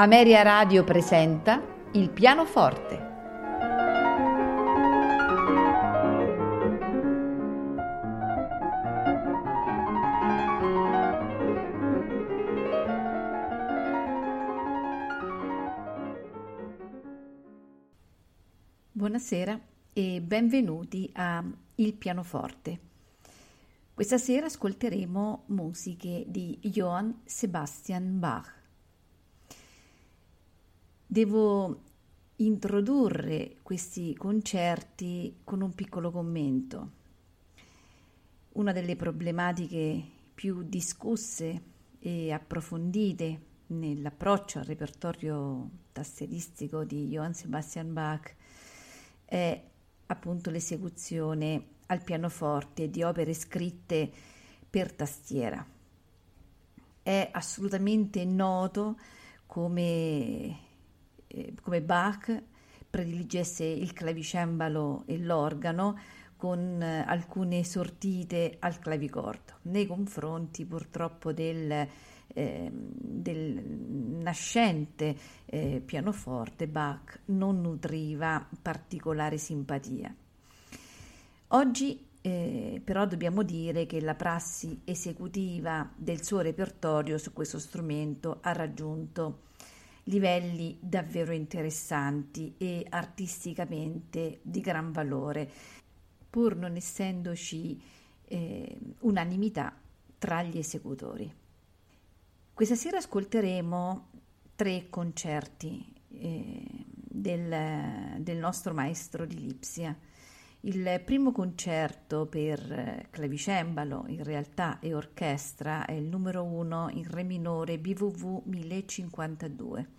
Ameria Radio presenta Il pianoforte. Buonasera e benvenuti a Il pianoforte. Questa sera ascolteremo musiche di Johann Sebastian Bach. Devo introdurre questi concerti con un piccolo commento. Una delle problematiche più discusse e approfondite nell'approccio al repertorio tastieristico di Johann Sebastian Bach è appunto l'esecuzione al pianoforte di opere scritte per tastiera. È assolutamente noto come eh, come Bach prediligesse il clavicembalo e l'organo con eh, alcune sortite al clavicordo, nei confronti purtroppo del, eh, del nascente eh, pianoforte Bach non nutriva particolare simpatia. Oggi eh, però dobbiamo dire che la prassi esecutiva del suo repertorio su questo strumento ha raggiunto livelli davvero interessanti e artisticamente di gran valore, pur non essendoci eh, unanimità tra gli esecutori. Questa sera ascolteremo tre concerti eh, del, del, nostro maestro di Lipsia. Il primo concerto per clavicembalo, in realtà e orchestra, è il numero uno in Re minore BWV 1052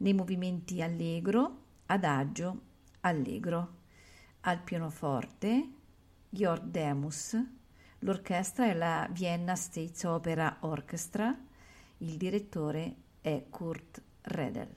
nei movimenti allegro, adagio, allegro. Al pianoforte Georg Demus, l'orchestra è la Vienna States Opera Orchestra, il direttore è Kurt Redel.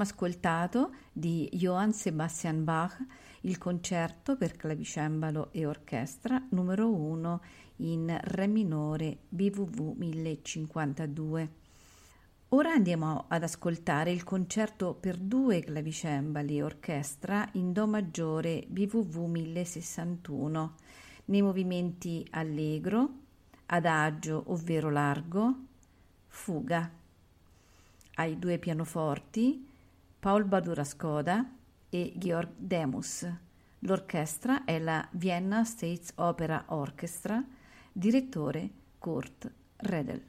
Abbiamo ascoltato di Johann Sebastian Bach il concerto per clavicembalo e orchestra numero 1 in Re minore BWV 1052. Ora andiamo ad ascoltare il concerto per due clavicembali e orchestra in Do maggiore BWV 1061 nei movimenti allegro, adagio ovvero largo, fuga. Ai due pianoforti Paul Badura Skoda e Georg Demus. L'orchestra è la Vienna States Opera Orchestra, direttore Kurt Redel.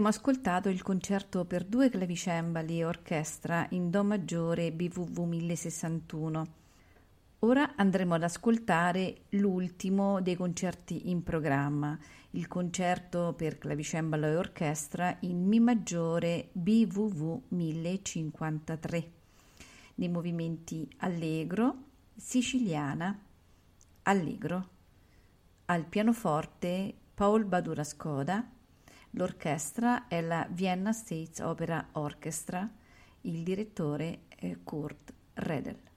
Abbiamo ascoltato il concerto per due clavicembali e orchestra in Do maggiore BWV 1061. Ora andremo ad ascoltare l'ultimo dei concerti in programma, il concerto per clavicembalo e orchestra in Mi maggiore BWV 1053, nei movimenti allegro, siciliana, allegro. Al pianoforte Paul Badura Skoda, L'orchestra è la Vienna States Opera Orchestra, il direttore è Kurt Redel.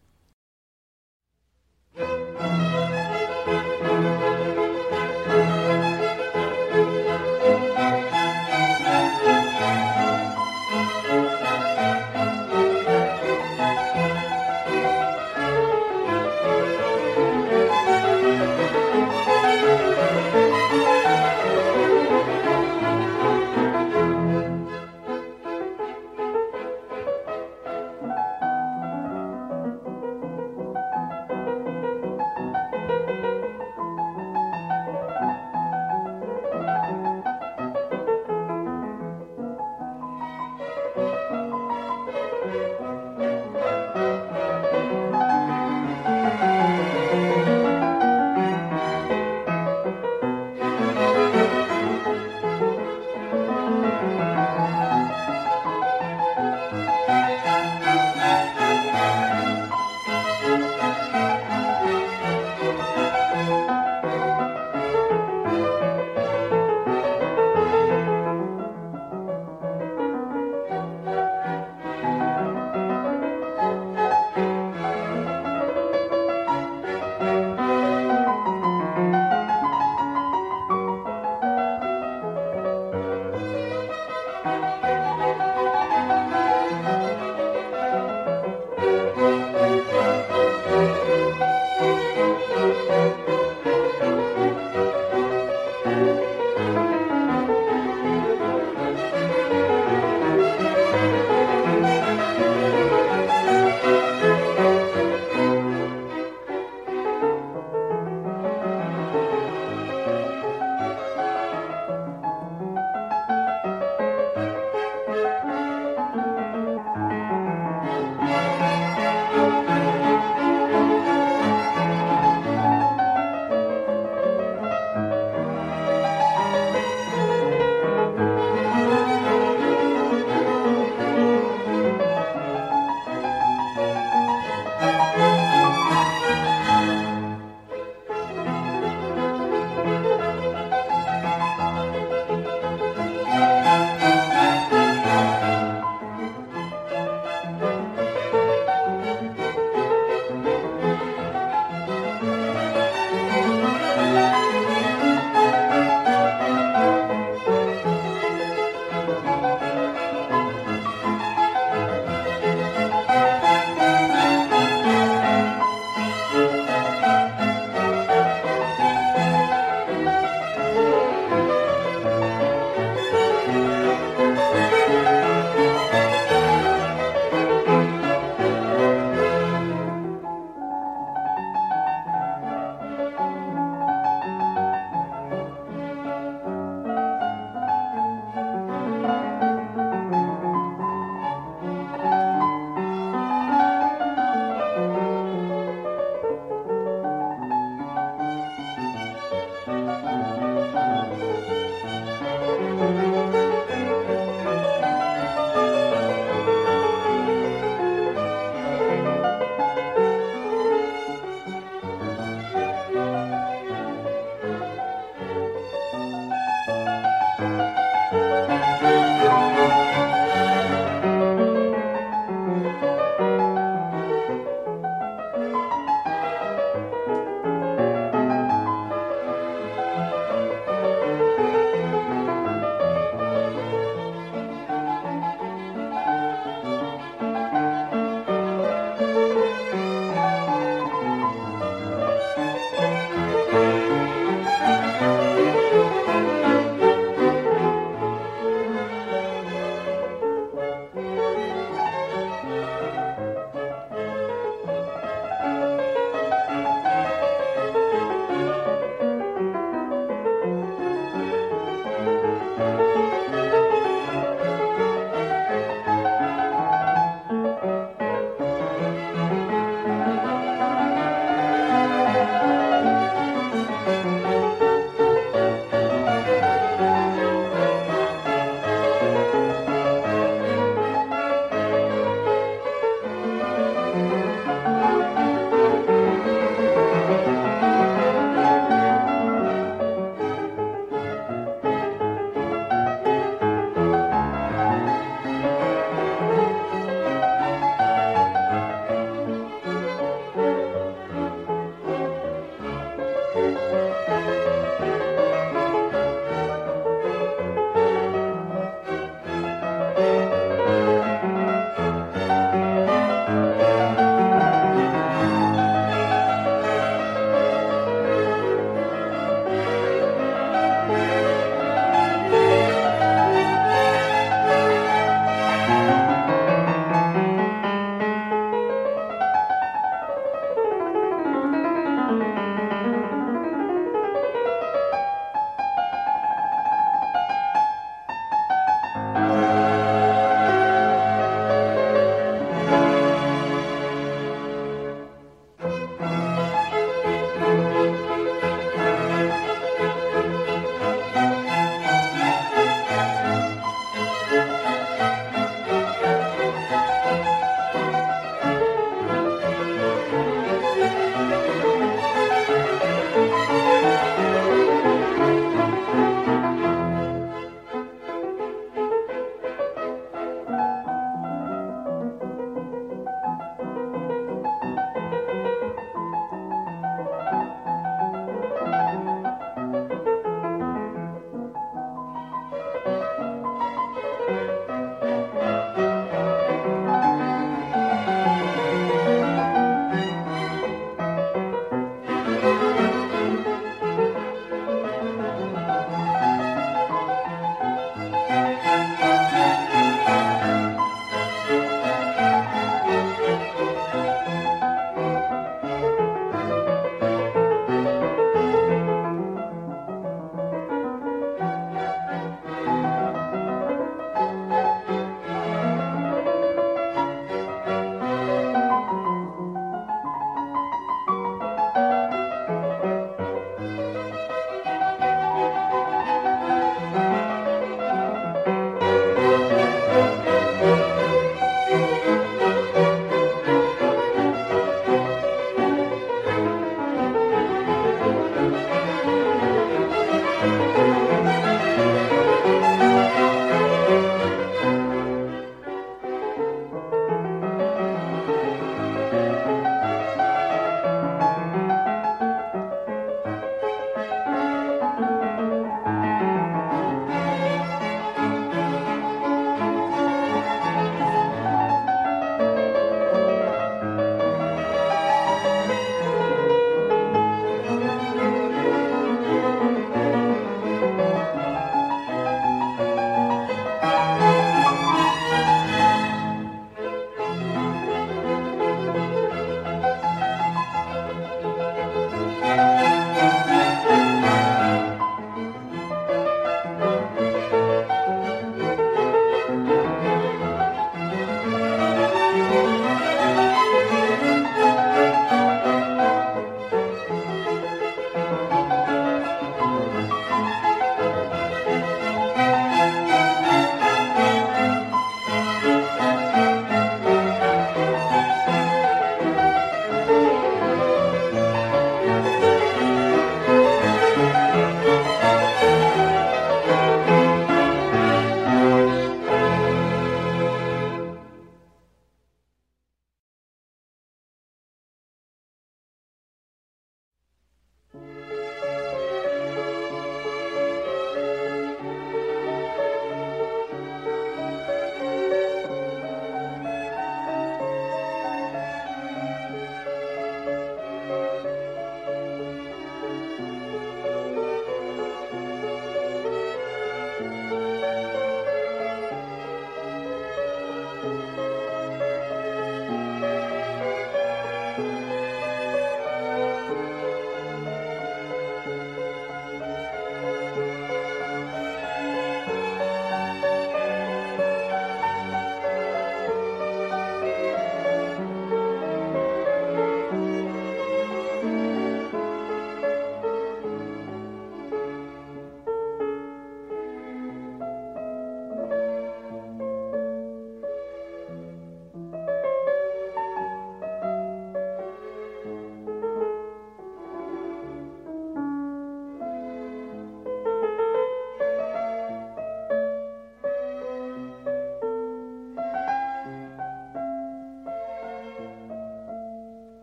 Música